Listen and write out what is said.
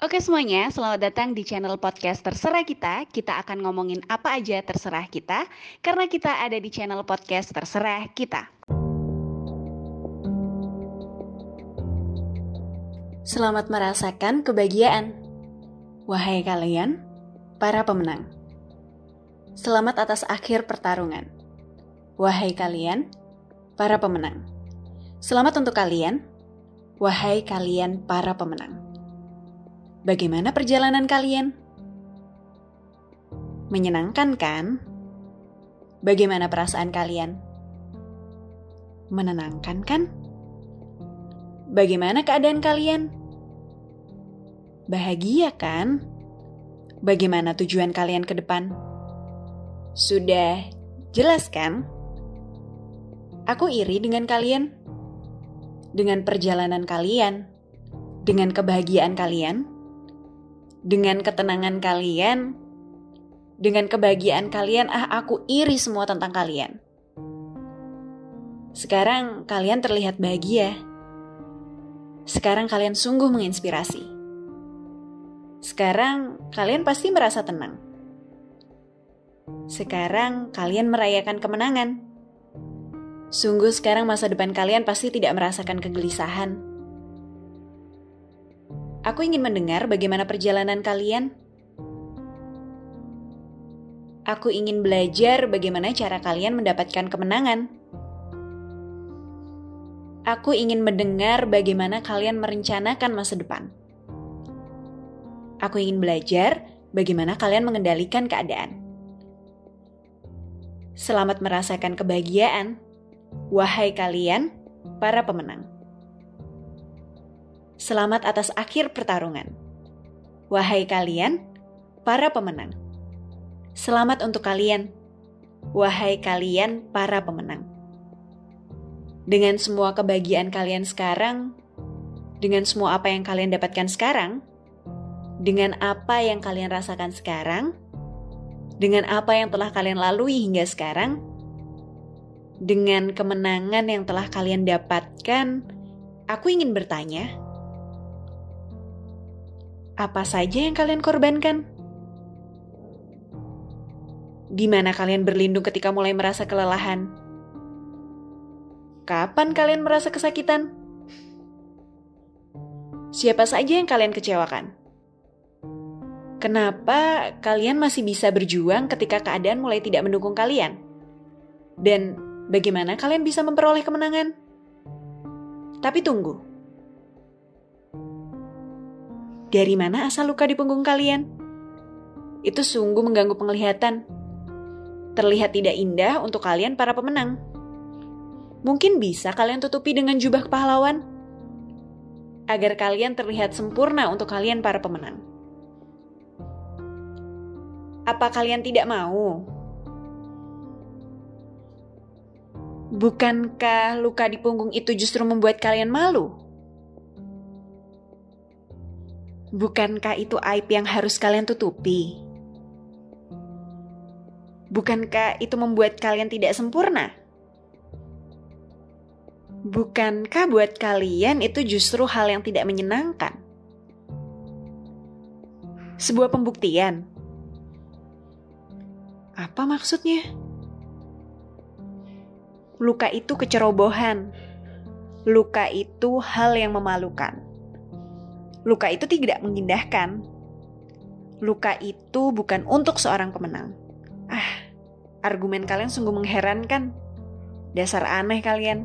Oke semuanya, selamat datang di channel podcast Terserah Kita. Kita akan ngomongin apa aja terserah kita, karena kita ada di channel podcast Terserah Kita. Selamat merasakan kebahagiaan. Wahai kalian, para pemenang. Selamat atas akhir pertarungan. Wahai kalian, para pemenang. Selamat untuk kalian, wahai kalian para pemenang. Bagaimana perjalanan kalian? Menyenangkan kan? Bagaimana perasaan kalian? Menenangkan kan? Bagaimana keadaan kalian? Bahagia kan? Bagaimana tujuan kalian ke depan? Sudah jelas kan? Aku iri dengan kalian, dengan perjalanan kalian, dengan kebahagiaan kalian dengan ketenangan kalian, dengan kebahagiaan kalian, ah aku iri semua tentang kalian. Sekarang kalian terlihat bahagia. Sekarang kalian sungguh menginspirasi. Sekarang kalian pasti merasa tenang. Sekarang kalian merayakan kemenangan. Sungguh sekarang masa depan kalian pasti tidak merasakan kegelisahan Aku ingin mendengar bagaimana perjalanan kalian. Aku ingin belajar bagaimana cara kalian mendapatkan kemenangan. Aku ingin mendengar bagaimana kalian merencanakan masa depan. Aku ingin belajar bagaimana kalian mengendalikan keadaan. Selamat merasakan kebahagiaan, wahai kalian, para pemenang. Selamat atas akhir pertarungan. Wahai kalian, para pemenang. Selamat untuk kalian. Wahai kalian, para pemenang. Dengan semua kebahagiaan kalian sekarang, dengan semua apa yang kalian dapatkan sekarang, dengan apa yang kalian rasakan sekarang, dengan apa yang telah kalian lalui hingga sekarang, dengan kemenangan yang telah kalian dapatkan, aku ingin bertanya, apa saja yang kalian korbankan? Di mana kalian berlindung ketika mulai merasa kelelahan? Kapan kalian merasa kesakitan? Siapa saja yang kalian kecewakan? Kenapa kalian masih bisa berjuang ketika keadaan mulai tidak mendukung kalian? Dan bagaimana kalian bisa memperoleh kemenangan? Tapi tunggu, dari mana asal luka di punggung kalian? Itu sungguh mengganggu penglihatan. Terlihat tidak indah untuk kalian para pemenang. Mungkin bisa kalian tutupi dengan jubah pahlawan agar kalian terlihat sempurna untuk kalian para pemenang. Apa kalian tidak mau? Bukankah luka di punggung itu justru membuat kalian malu? Bukankah itu aib yang harus kalian tutupi? Bukankah itu membuat kalian tidak sempurna? Bukankah buat kalian itu justru hal yang tidak menyenangkan? Sebuah pembuktian. Apa maksudnya? Luka itu kecerobohan. Luka itu hal yang memalukan luka itu tidak mengindahkan. Luka itu bukan untuk seorang pemenang. Ah, argumen kalian sungguh mengherankan. Dasar aneh kalian.